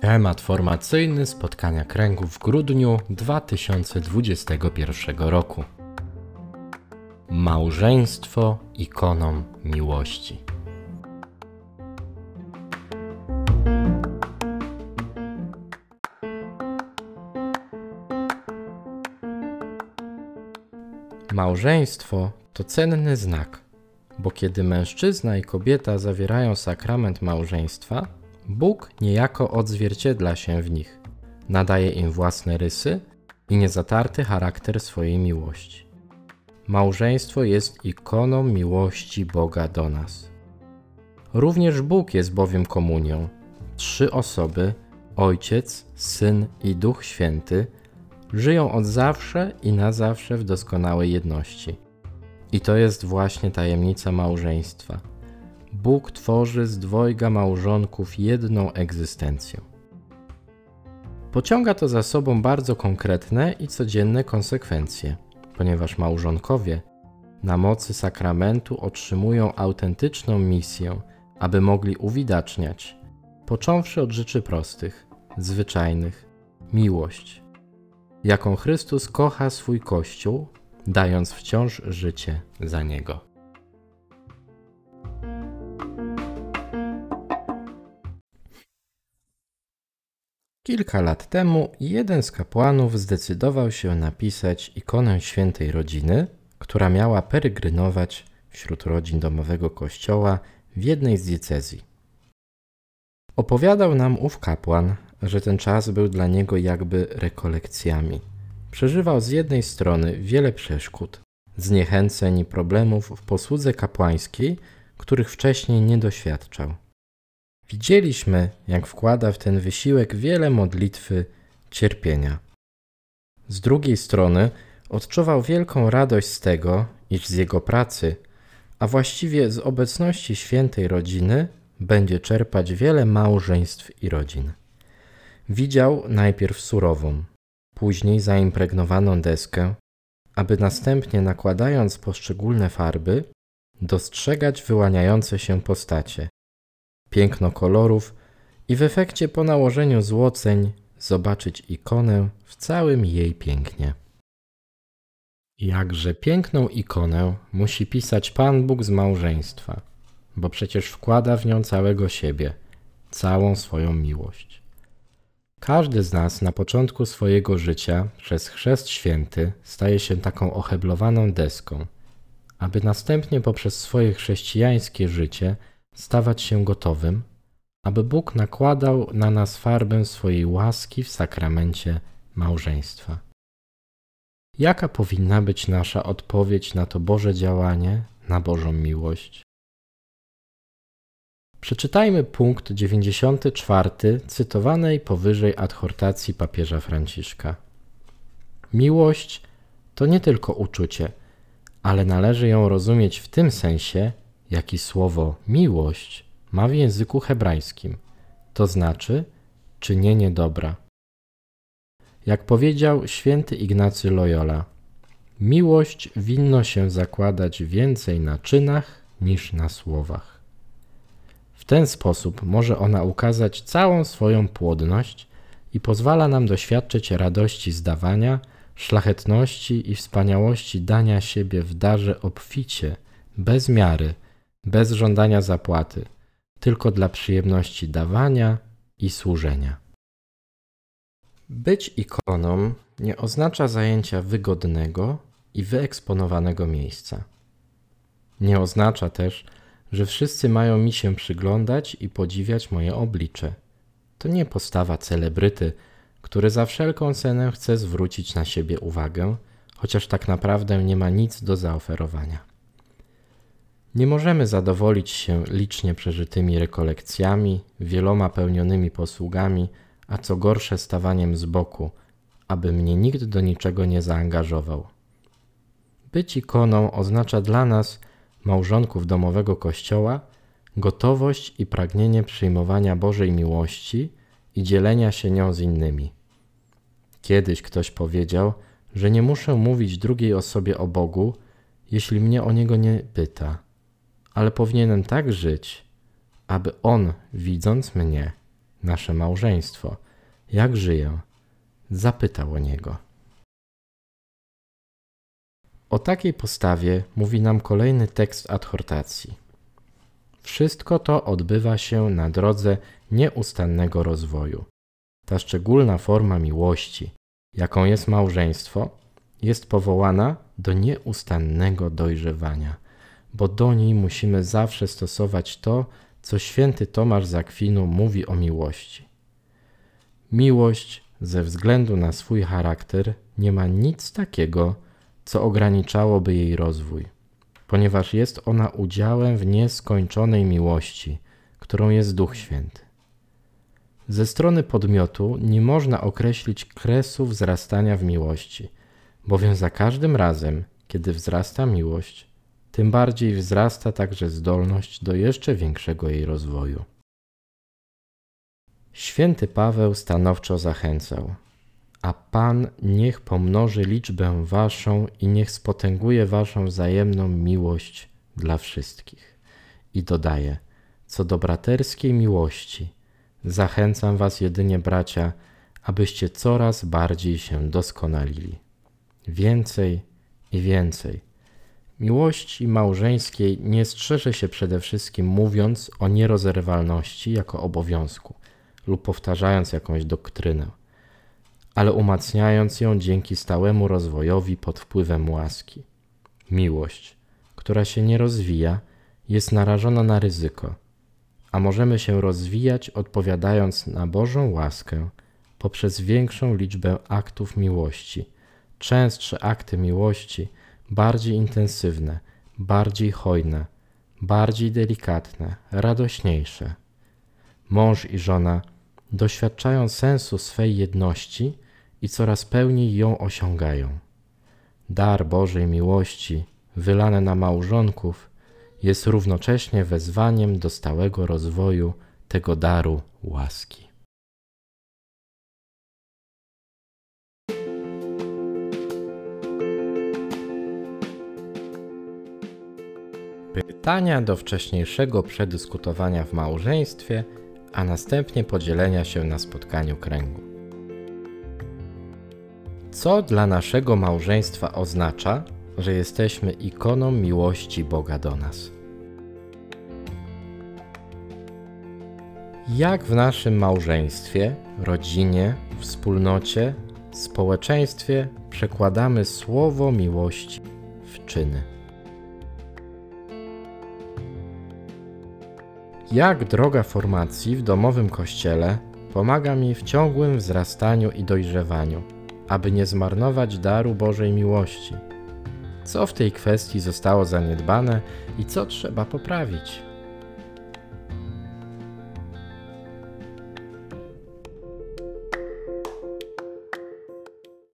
Temat formacyjny spotkania kręgu w grudniu 2021 roku. Małżeństwo ikoną miłości. Małżeństwo to cenny znak, bo kiedy mężczyzna i kobieta zawierają sakrament małżeństwa, Bóg niejako odzwierciedla się w nich, nadaje im własne rysy i niezatarty charakter swojej miłości. Małżeństwo jest ikoną miłości Boga do nas. Również Bóg jest bowiem komunią. Trzy osoby, Ojciec, Syn i Duch Święty, żyją od zawsze i na zawsze w doskonałej jedności. I to jest właśnie tajemnica małżeństwa. Bóg tworzy z dwojga małżonków jedną egzystencję. Pociąga to za sobą bardzo konkretne i codzienne konsekwencje, ponieważ małżonkowie na mocy sakramentu otrzymują autentyczną misję, aby mogli uwidaczniać, począwszy od rzeczy prostych, zwyczajnych, miłość, jaką Chrystus kocha swój Kościół, dając wciąż życie za niego. Kilka lat temu jeden z kapłanów zdecydował się napisać ikonę świętej rodziny, która miała perygrynować wśród rodzin domowego kościoła w jednej z diecezji. Opowiadał nam ów kapłan, że ten czas był dla niego jakby rekolekcjami. Przeżywał z jednej strony wiele przeszkód, zniechęceń i problemów w posłudze kapłańskiej, których wcześniej nie doświadczał. Widzieliśmy, jak wkłada w ten wysiłek wiele modlitwy, cierpienia. Z drugiej strony odczuwał wielką radość z tego, iż z jego pracy, a właściwie z obecności świętej rodziny, będzie czerpać wiele małżeństw i rodzin. Widział najpierw surową, później zaimpregnowaną deskę, aby następnie nakładając poszczególne farby, dostrzegać wyłaniające się postacie, piękno kolorów i w efekcie po nałożeniu złoceń zobaczyć ikonę w całym jej pięknie. Jakże piękną ikonę musi pisać Pan Bóg z małżeństwa, bo przecież wkłada w nią całego siebie, całą swoją miłość. Każdy z nas na początku swojego życia przez chrzest święty staje się taką oheblowaną deską, aby następnie poprzez swoje chrześcijańskie życie stawać się gotowym, aby Bóg nakładał na nas farbę swojej łaski w sakramencie małżeństwa. Jaka powinna być nasza odpowiedź na to Boże działanie, na Bożą miłość? Przeczytajmy punkt 94 cytowanej powyżej adhortacji papieża Franciszka. Miłość to nie tylko uczucie, ale należy ją rozumieć w tym sensie, jaki słowo miłość ma w języku hebrajskim, to znaczy czynienie dobra. Jak powiedział święty Ignacy Loyola, miłość winno się zakładać więcej na czynach niż na słowach. W ten sposób może ona ukazać całą swoją płodność i pozwala nam doświadczyć radości zdawania, szlachetności i wspaniałości dania siebie w darze obficie, bez miary, bez żądania zapłaty, tylko dla przyjemności dawania i służenia. Być ikoną nie oznacza zajęcia wygodnego i wyeksponowanego miejsca. Nie oznacza też, że wszyscy mają mi się przyglądać i podziwiać moje oblicze. To nie postawa celebryty, który za wszelką cenę chce zwrócić na siebie uwagę, chociaż tak naprawdę nie ma nic do zaoferowania. Nie możemy zadowolić się licznie przeżytymi rekolekcjami, wieloma pełnionymi posługami, a co gorsze stawaniem z boku, aby mnie nikt do niczego nie zaangażował. Być ikoną oznacza dla nas, małżonków domowego kościoła, gotowość i pragnienie przyjmowania Bożej miłości i dzielenia się nią z innymi. Kiedyś ktoś powiedział, że nie muszę mówić drugiej osobie o Bogu, jeśli mnie o niego nie pyta, ale powinienem tak żyć, aby on, widząc mnie, nasze małżeństwo, jak żyję, zapytał o niego. O takiej postawie mówi nam kolejny tekst adhortacji. Wszystko to odbywa się na drodze nieustannego rozwoju. Ta szczególna forma miłości, jaką jest małżeństwo, jest powołana do nieustannego dojrzewania, bo do niej musimy zawsze stosować to, co święty Tomasz z Akwinu mówi o miłości. Miłość ze względu na swój charakter nie ma nic takiego, co ograniczałoby jej rozwój, ponieważ jest ona udziałem w nieskończonej miłości, którą jest Duch Święty. Ze strony podmiotu nie można określić kresu wzrastania w miłości, bowiem za każdym razem, kiedy wzrasta miłość, tym bardziej wzrasta także zdolność do jeszcze większego jej rozwoju. Święty Paweł stanowczo zachęcał: A Pan niech pomnoży liczbę waszą i niech spotęguje waszą wzajemną miłość dla wszystkich. I dodaje: Co do braterskiej miłości, zachęcam was jedynie, bracia, abyście coraz bardziej się doskonalili. Więcej i więcej. Miłości małżeńskiej nie strzeże się przede wszystkim mówiąc o nierozerwalności jako obowiązku lub powtarzając jakąś doktrynę, ale umacniając ją dzięki stałemu rozwojowi pod wpływem łaski. Miłość, która się nie rozwija, jest narażona na ryzyko, a możemy się rozwijać odpowiadając na Bożą łaskę poprzez większą liczbę aktów miłości, częstsze akty miłości, bardziej intensywne, bardziej hojne, bardziej delikatne, radośniejsze. Mąż i żona doświadczają sensu swej jedności i coraz pełniej ją osiągają. Dar Bożej miłości, wylany na małżonków, jest równocześnie wezwaniem do stałego rozwoju tego daru łaski. Pytania do wcześniejszego przedyskutowania w małżeństwie, a następnie podzielenia się na spotkaniu kręgu. Co dla naszego małżeństwa oznacza, że jesteśmy ikoną miłości Boga do nas? Jak w naszym małżeństwie, rodzinie, wspólnocie, społeczeństwie przekładamy słowo miłości w czyny? Jak droga formacji w domowym kościele pomaga mi w ciągłym wzrastaniu i dojrzewaniu, aby nie zmarnować daru Bożej miłości? Co w tej kwestii zostało zaniedbane i co trzeba poprawić?